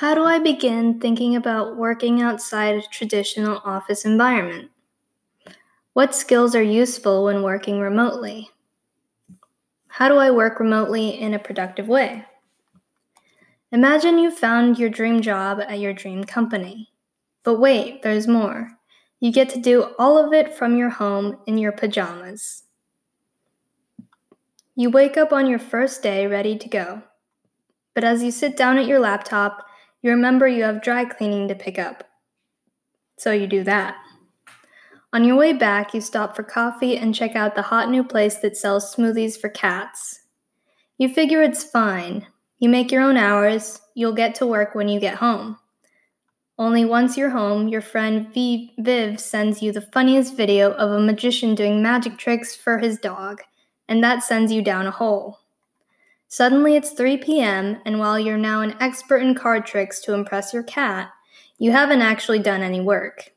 How do I begin thinking about working outside a traditional office environment? What skills are useful when working remotely? How do I work remotely in a productive way? Imagine you found your dream job at your dream company. But wait, there's more. You get to do all of it from your home in your pajamas. You wake up on your first day ready to go. But as you sit down at your laptop, you remember you have dry cleaning to pick up. So you do that. On your way back, you stop for coffee and check out the hot new place that sells smoothies for cats. You figure it's fine. You make your own hours, you'll get to work when you get home. Only once you're home, your friend Viv sends you the funniest video of a magician doing magic tricks for his dog, and that sends you down a hole. Suddenly it's 3 p.m., and while you're now an expert in card tricks to impress your cat, you haven't actually done any work.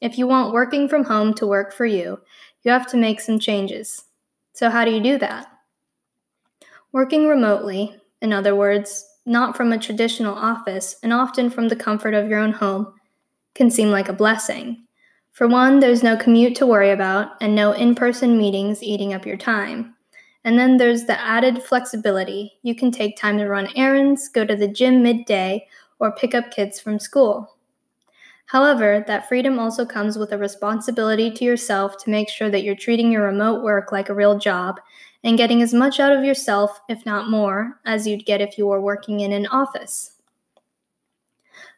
If you want working from home to work for you, you have to make some changes. So, how do you do that? Working remotely, in other words, not from a traditional office and often from the comfort of your own home, can seem like a blessing. For one, there's no commute to worry about and no in person meetings eating up your time. And then there's the added flexibility. You can take time to run errands, go to the gym midday, or pick up kids from school. However, that freedom also comes with a responsibility to yourself to make sure that you're treating your remote work like a real job and getting as much out of yourself, if not more, as you'd get if you were working in an office.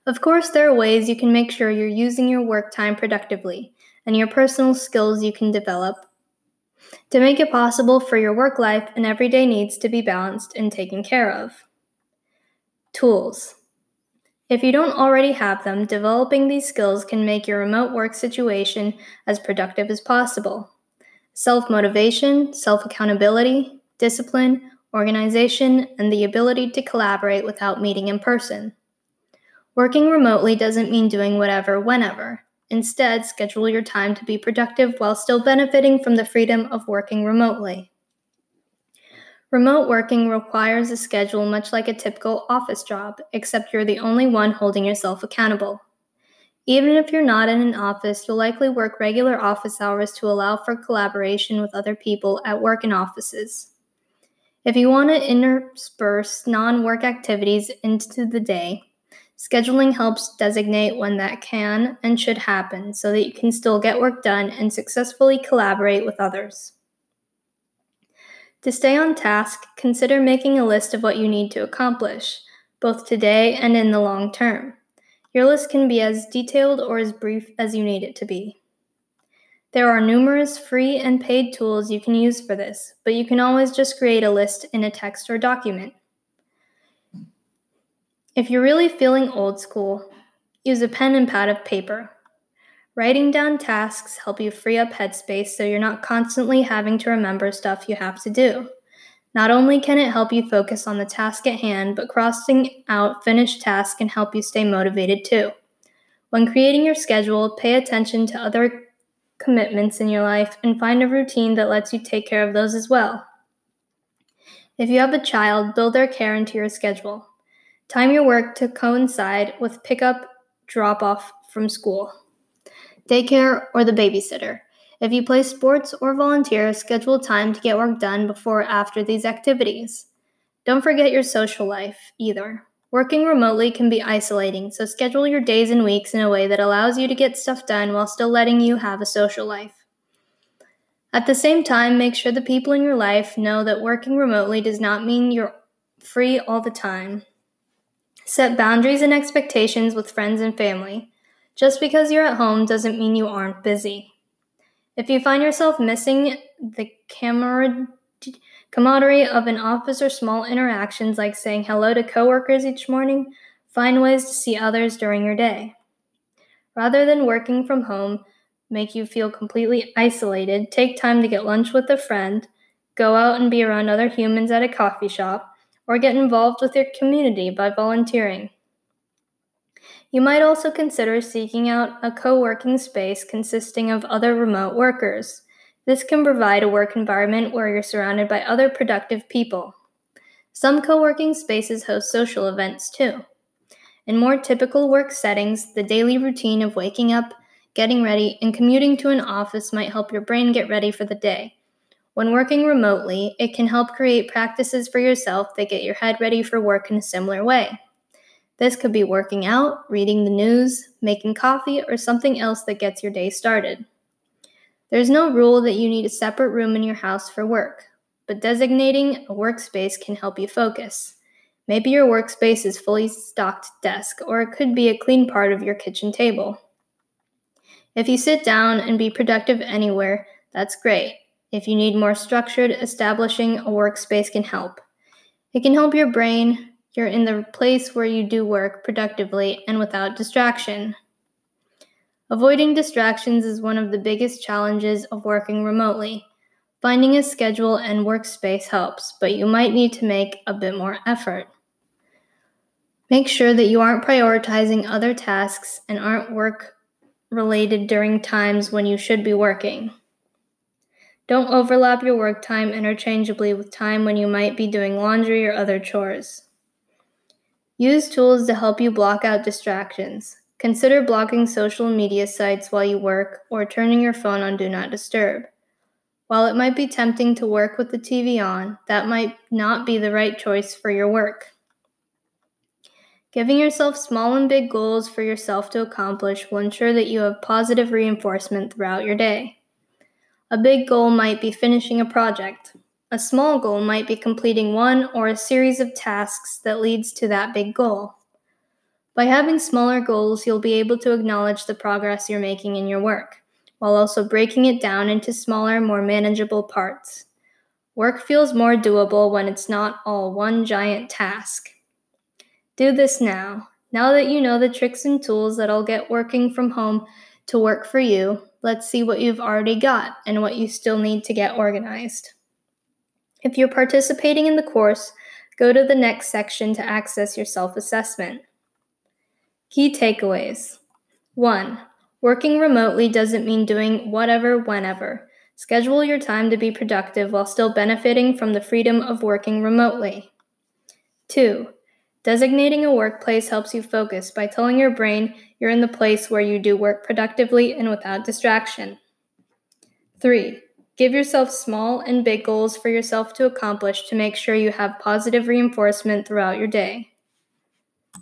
Of course, there are ways you can make sure you're using your work time productively and your personal skills you can develop to make it possible for your work life and everyday needs to be balanced and taken care of. Tools. If you don't already have them, developing these skills can make your remote work situation as productive as possible. Self motivation, self accountability, discipline, organization, and the ability to collaborate without meeting in person. Working remotely doesn't mean doing whatever, whenever. Instead, schedule your time to be productive while still benefiting from the freedom of working remotely. Remote working requires a schedule much like a typical office job, except you're the only one holding yourself accountable. Even if you're not in an office, you'll likely work regular office hours to allow for collaboration with other people at work and offices. If you want to intersperse non work activities into the day, Scheduling helps designate when that can and should happen so that you can still get work done and successfully collaborate with others. To stay on task, consider making a list of what you need to accomplish, both today and in the long term. Your list can be as detailed or as brief as you need it to be. There are numerous free and paid tools you can use for this, but you can always just create a list in a text or document. If you're really feeling old school, use a pen and pad of paper. Writing down tasks help you free up headspace so you're not constantly having to remember stuff you have to do. Not only can it help you focus on the task at hand, but crossing out finished tasks can help you stay motivated too. When creating your schedule, pay attention to other commitments in your life and find a routine that lets you take care of those as well. If you have a child, build their care into your schedule. Time your work to coincide with pickup, drop off from school, daycare, or the babysitter. If you play sports or volunteer, schedule time to get work done before or after these activities. Don't forget your social life either. Working remotely can be isolating, so schedule your days and weeks in a way that allows you to get stuff done while still letting you have a social life. At the same time, make sure the people in your life know that working remotely does not mean you're free all the time. Set boundaries and expectations with friends and family. Just because you're at home doesn't mean you aren't busy. If you find yourself missing the camaraderie of an office or small interactions like saying hello to coworkers each morning, find ways to see others during your day. Rather than working from home, make you feel completely isolated, take time to get lunch with a friend, go out and be around other humans at a coffee shop, or get involved with your community by volunteering. You might also consider seeking out a co working space consisting of other remote workers. This can provide a work environment where you're surrounded by other productive people. Some co working spaces host social events too. In more typical work settings, the daily routine of waking up, getting ready, and commuting to an office might help your brain get ready for the day. When working remotely, it can help create practices for yourself that get your head ready for work in a similar way. This could be working out, reading the news, making coffee, or something else that gets your day started. There's no rule that you need a separate room in your house for work, but designating a workspace can help you focus. Maybe your workspace is fully stocked desk, or it could be a clean part of your kitchen table. If you sit down and be productive anywhere, that's great. If you need more structured, establishing a workspace can help. It can help your brain. You're in the place where you do work productively and without distraction. Avoiding distractions is one of the biggest challenges of working remotely. Finding a schedule and workspace helps, but you might need to make a bit more effort. Make sure that you aren't prioritizing other tasks and aren't work related during times when you should be working. Don't overlap your work time interchangeably with time when you might be doing laundry or other chores. Use tools to help you block out distractions. Consider blocking social media sites while you work or turning your phone on Do Not Disturb. While it might be tempting to work with the TV on, that might not be the right choice for your work. Giving yourself small and big goals for yourself to accomplish will ensure that you have positive reinforcement throughout your day. A big goal might be finishing a project. A small goal might be completing one or a series of tasks that leads to that big goal. By having smaller goals, you'll be able to acknowledge the progress you're making in your work, while also breaking it down into smaller, more manageable parts. Work feels more doable when it's not all one giant task. Do this now. Now that you know the tricks and tools that'll get working from home to work for you, let's see what you've already got and what you still need to get organized. If you're participating in the course, go to the next section to access your self assessment. Key takeaways 1. Working remotely doesn't mean doing whatever, whenever. Schedule your time to be productive while still benefiting from the freedom of working remotely. 2. Designating a workplace helps you focus by telling your brain you're in the place where you do work productively and without distraction. 3. Give yourself small and big goals for yourself to accomplish to make sure you have positive reinforcement throughout your day.